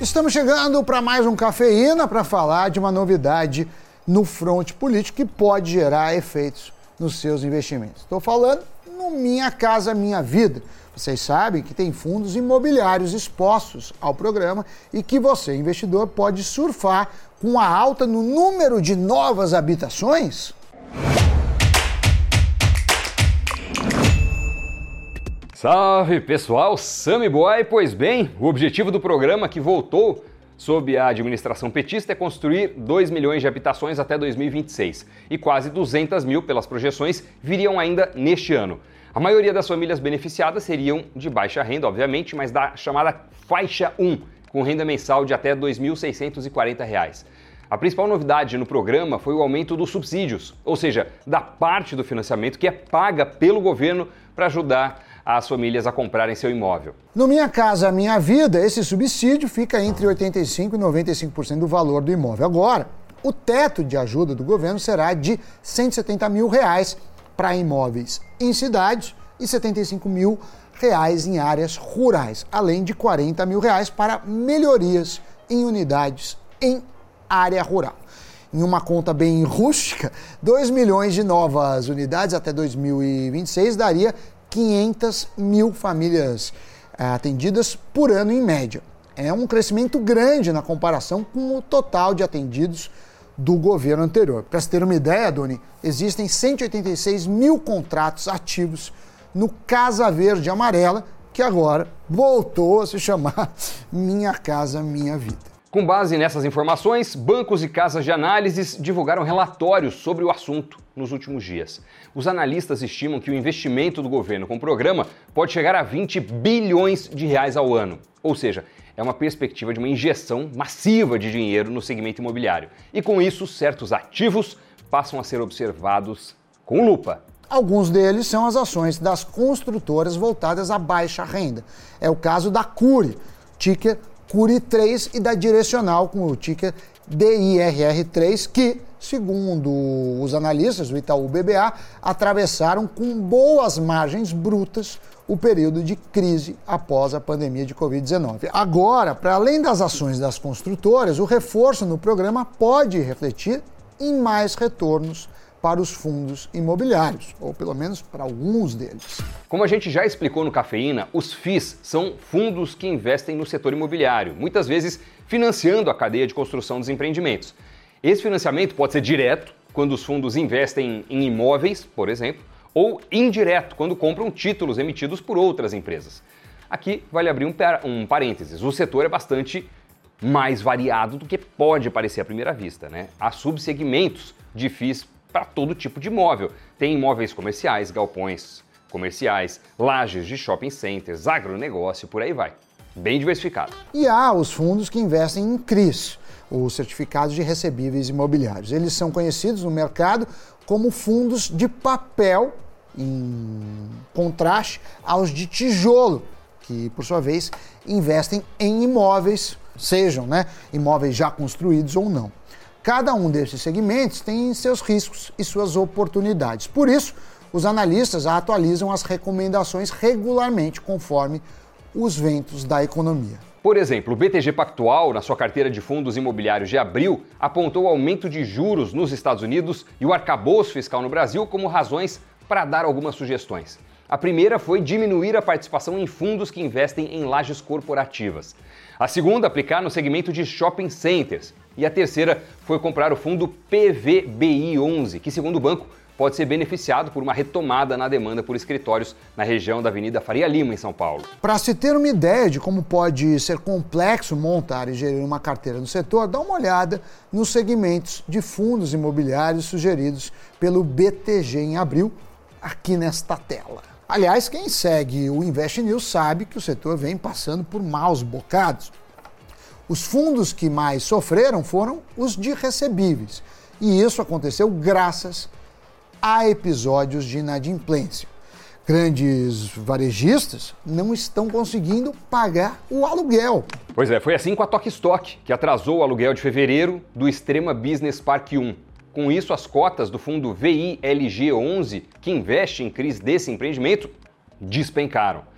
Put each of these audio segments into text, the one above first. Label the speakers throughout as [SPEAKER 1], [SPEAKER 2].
[SPEAKER 1] Estamos chegando para mais um Cafeína para falar de uma novidade no fronte político que pode gerar efeitos nos seus investimentos. Estou falando no Minha Casa Minha Vida. Vocês sabem que tem fundos imobiliários expostos ao programa e que você, investidor, pode surfar com a alta no número de novas habitações?
[SPEAKER 2] Salve pessoal, Sammy Boy. Pois bem, o objetivo do programa que voltou sob a administração petista é construir 2 milhões de habitações até 2026 e quase 200 mil, pelas projeções, viriam ainda neste ano. A maioria das famílias beneficiadas seriam de baixa renda, obviamente, mas da chamada faixa 1, com renda mensal de até R$ 2.640. A principal novidade no programa foi o aumento dos subsídios, ou seja, da parte do financiamento que é paga pelo governo para ajudar as famílias a comprarem seu imóvel.
[SPEAKER 1] No Minha Casa Minha Vida, esse subsídio fica entre 85% e 95% do valor do imóvel. Agora, o teto de ajuda do governo será de 170 mil reais para imóveis em cidades e 75 mil reais em áreas rurais, além de 40 mil reais para melhorias em unidades em área rural. Em uma conta bem rústica, 2 milhões de novas unidades até 2026 daria 500 mil famílias eh, atendidas por ano em média. É um crescimento grande na comparação com o total de atendidos do governo anterior. Para você ter uma ideia, Doni, existem 186 mil contratos ativos no Casa Verde Amarela, que agora voltou a se chamar Minha Casa Minha Vida.
[SPEAKER 2] Com base nessas informações, bancos e casas de análises divulgaram relatórios sobre o assunto nos últimos dias. Os analistas estimam que o investimento do governo com o programa pode chegar a 20 bilhões de reais ao ano. Ou seja, é uma perspectiva de uma injeção massiva de dinheiro no segmento imobiliário. E com isso, certos ativos passam a ser observados com lupa.
[SPEAKER 1] Alguns deles são as ações das construtoras voltadas à baixa renda. É o caso da Cure, ticker Curi 3 e da Direcional com o ticker DIRR3, que, segundo os analistas do Itaú BBA, atravessaram com boas margens brutas o período de crise após a pandemia de Covid-19. Agora, para além das ações das construtoras, o reforço no programa pode refletir em mais retornos para os fundos imobiliários, ou pelo menos para alguns deles.
[SPEAKER 2] Como a gente já explicou no Cafeína, os FIIs são fundos que investem no setor imobiliário, muitas vezes financiando a cadeia de construção dos empreendimentos. Esse financiamento pode ser direto, quando os fundos investem em imóveis, por exemplo, ou indireto, quando compram títulos emitidos por outras empresas. Aqui vale abrir um, um parênteses: o setor é bastante mais variado do que pode parecer à primeira vista. Né? Há subsegmentos de FIIs para todo tipo de imóvel. Tem imóveis comerciais, galpões comerciais, lajes de shopping centers, agronegócio, por aí vai. Bem diversificado.
[SPEAKER 1] E há os fundos que investem em CRIs, os certificados de recebíveis imobiliários. Eles são conhecidos no mercado como fundos de papel, em contraste aos de tijolo, que por sua vez investem em imóveis, sejam né, imóveis já construídos ou não. Cada um desses segmentos tem seus riscos e suas oportunidades. Por isso, os analistas atualizam as recomendações regularmente conforme os ventos da economia.
[SPEAKER 2] Por exemplo, o BTG Pactual, na sua carteira de fundos imobiliários de abril, apontou o aumento de juros nos Estados Unidos e o arcabouço fiscal no Brasil como razões para dar algumas sugestões. A primeira foi diminuir a participação em fundos que investem em lajes corporativas. A segunda, aplicar no segmento de shopping centers. E a terceira foi comprar o fundo PVBI11, que, segundo o banco, pode ser beneficiado por uma retomada na demanda por escritórios na região da Avenida Faria Lima, em São Paulo.
[SPEAKER 1] Para se ter uma ideia de como pode ser complexo montar e gerir uma carteira no setor, dá uma olhada nos segmentos de fundos imobiliários sugeridos pelo BTG em abril, aqui nesta tela. Aliás, quem segue o Invest News sabe que o setor vem passando por maus bocados. Os fundos que mais sofreram foram os de recebíveis. E isso aconteceu graças a episódios de inadimplência. Grandes varejistas não estão conseguindo pagar o aluguel.
[SPEAKER 2] Pois é, foi assim com a Tok Stock, que atrasou o aluguel de fevereiro do Extrema Business Park 1. Com isso, as cotas do fundo VILG11, que investe em crise desse empreendimento, despencaram.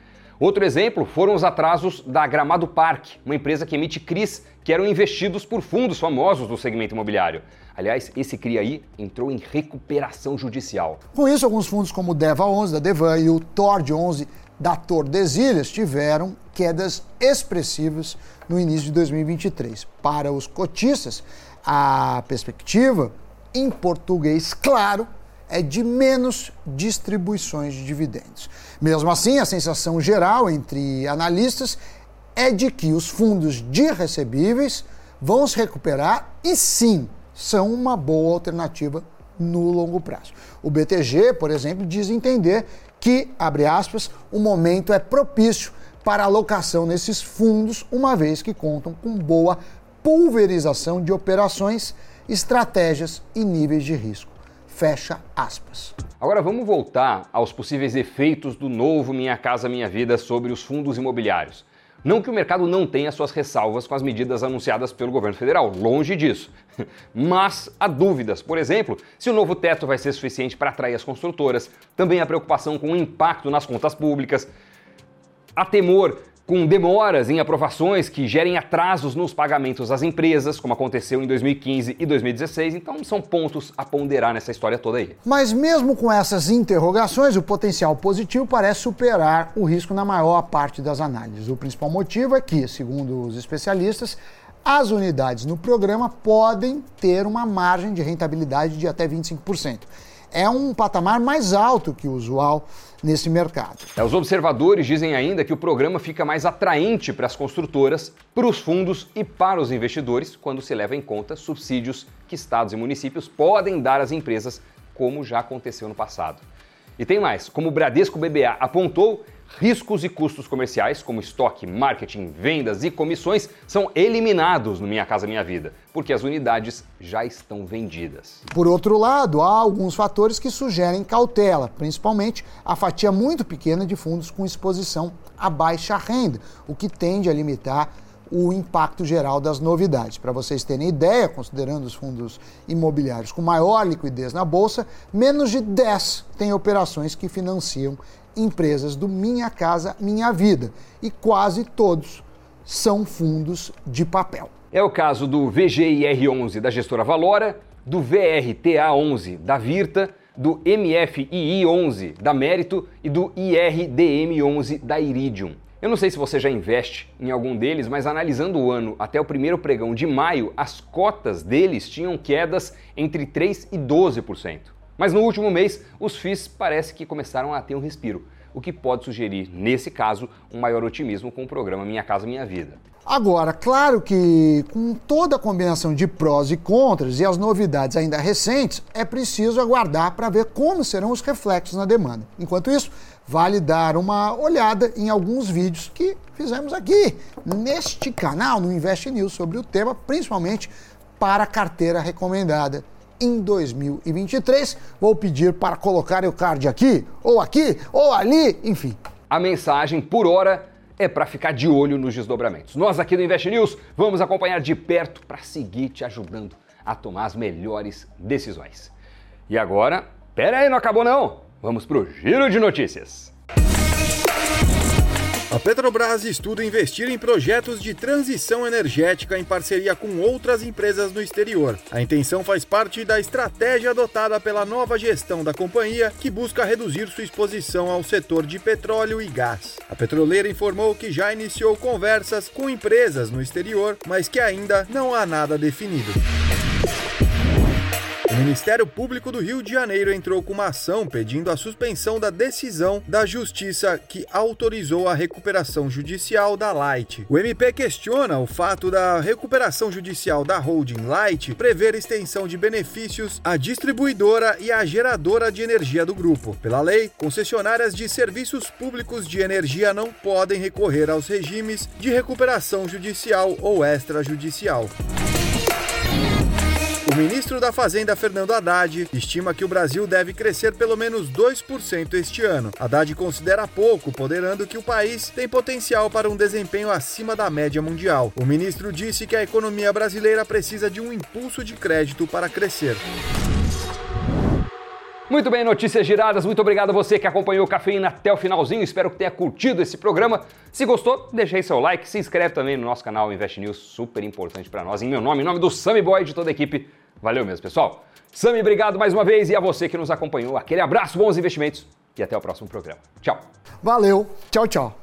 [SPEAKER 2] Outro exemplo foram os atrasos da Gramado Park, uma empresa que emite CRIs que eram investidos por fundos famosos do segmento imobiliário. Aliás, esse CRI aí entrou em recuperação judicial.
[SPEAKER 1] Com isso, alguns fundos como o Deva 11 da Devan e o Tord 11 da Tordesilhas tiveram quedas expressivas no início de 2023. Para os cotistas, a perspectiva, em português claro, é de menos distribuições de dividendos. Mesmo assim, a sensação geral entre analistas é de que os fundos de recebíveis vão se recuperar e sim são uma boa alternativa no longo prazo. O BTG, por exemplo, diz entender que, abre aspas, o momento é propício para alocação nesses fundos, uma vez que contam com boa pulverização de operações, estratégias e níveis de risco. Fecha aspas.
[SPEAKER 2] Agora vamos voltar aos possíveis efeitos do novo Minha Casa Minha Vida sobre os fundos imobiliários. Não que o mercado não tenha suas ressalvas com as medidas anunciadas pelo governo federal, longe disso. Mas há dúvidas, por exemplo, se o novo teto vai ser suficiente para atrair as construtoras, também a preocupação com o impacto nas contas públicas, há temor com demoras em aprovações que gerem atrasos nos pagamentos às empresas, como aconteceu em 2015 e 2016. Então, são pontos a ponderar nessa história toda aí.
[SPEAKER 1] Mas, mesmo com essas interrogações, o potencial positivo parece superar o risco na maior parte das análises. O principal motivo é que, segundo os especialistas, as unidades no programa podem ter uma margem de rentabilidade de até 25% é um patamar mais alto que o usual nesse mercado.
[SPEAKER 2] É, os observadores dizem ainda que o programa fica mais atraente para as construtoras, para os fundos e para os investidores quando se leva em conta subsídios que estados e municípios podem dar às empresas, como já aconteceu no passado. E tem mais, como o Bradesco BBA apontou, riscos e custos comerciais, como estoque, marketing, vendas e comissões, são eliminados no Minha Casa Minha Vida, porque as unidades já estão vendidas.
[SPEAKER 1] Por outro lado, há alguns fatores que sugerem cautela, principalmente a fatia muito pequena de fundos com exposição à baixa renda, o que tende a limitar o impacto geral das novidades. Para vocês terem ideia, considerando os fundos imobiliários com maior liquidez na bolsa, menos de 10 têm operações que financiam empresas do Minha Casa Minha Vida e quase todos são fundos de papel.
[SPEAKER 2] É o caso do VGIR11 da gestora Valora, do VRTA11 da Virta, do MFII11 da Mérito e do IRDM11 da Iridium. Eu não sei se você já investe em algum deles, mas analisando o ano até o primeiro pregão de maio, as cotas deles tinham quedas entre 3 e 12%. Mas no último mês, os FIIs parece que começaram a ter um respiro, o que pode sugerir, nesse caso, um maior otimismo com o programa Minha Casa Minha Vida.
[SPEAKER 1] Agora, claro que com toda a combinação de prós e contras e as novidades ainda recentes, é preciso aguardar para ver como serão os reflexos na demanda. Enquanto isso, vale dar uma olhada em alguns vídeos que fizemos aqui neste canal, no Invest News, sobre o tema, principalmente para a carteira recomendada em 2023. Vou pedir para colocar o card aqui, ou aqui, ou ali, enfim.
[SPEAKER 2] A mensagem por hora é para ficar de olho nos desdobramentos. Nós aqui do Invest News vamos acompanhar de perto para seguir te ajudando a tomar as melhores decisões. E agora, pera aí, não acabou não? Vamos pro giro de notícias.
[SPEAKER 3] A Petrobras estuda investir em projetos de transição energética em parceria com outras empresas no exterior. A intenção faz parte da estratégia adotada pela nova gestão da companhia, que busca reduzir sua exposição ao setor de petróleo e gás. A petroleira informou que já iniciou conversas com empresas no exterior, mas que ainda não há nada definido. O Ministério Público do Rio de Janeiro entrou com uma ação pedindo a suspensão da decisão da Justiça que autorizou a recuperação judicial da Light. O MP questiona o fato da recuperação judicial da holding Light prever extensão de benefícios à distribuidora e à geradora de energia do grupo. Pela lei, concessionárias de serviços públicos de energia não podem recorrer aos regimes de recuperação judicial ou extrajudicial. O ministro da Fazenda, Fernando Haddad, estima que o Brasil deve crescer pelo menos 2% este ano. Haddad considera pouco, ponderando que o país tem potencial para um desempenho acima da média mundial. O ministro disse que a economia brasileira precisa de um impulso de crédito para crescer.
[SPEAKER 2] Muito bem, notícias giradas. Muito obrigado a você que acompanhou o Cafeína até o finalzinho. Espero que tenha curtido esse programa. Se gostou, deixa aí seu like, se inscreve também no nosso canal Invest News, super importante para nós. Em meu nome, em nome do Sammy Boy e de toda a equipe. Valeu mesmo, pessoal. Sammy, obrigado mais uma vez e a você que nos acompanhou. Aquele abraço, bons investimentos e até o próximo programa. Tchau.
[SPEAKER 1] Valeu. Tchau, tchau.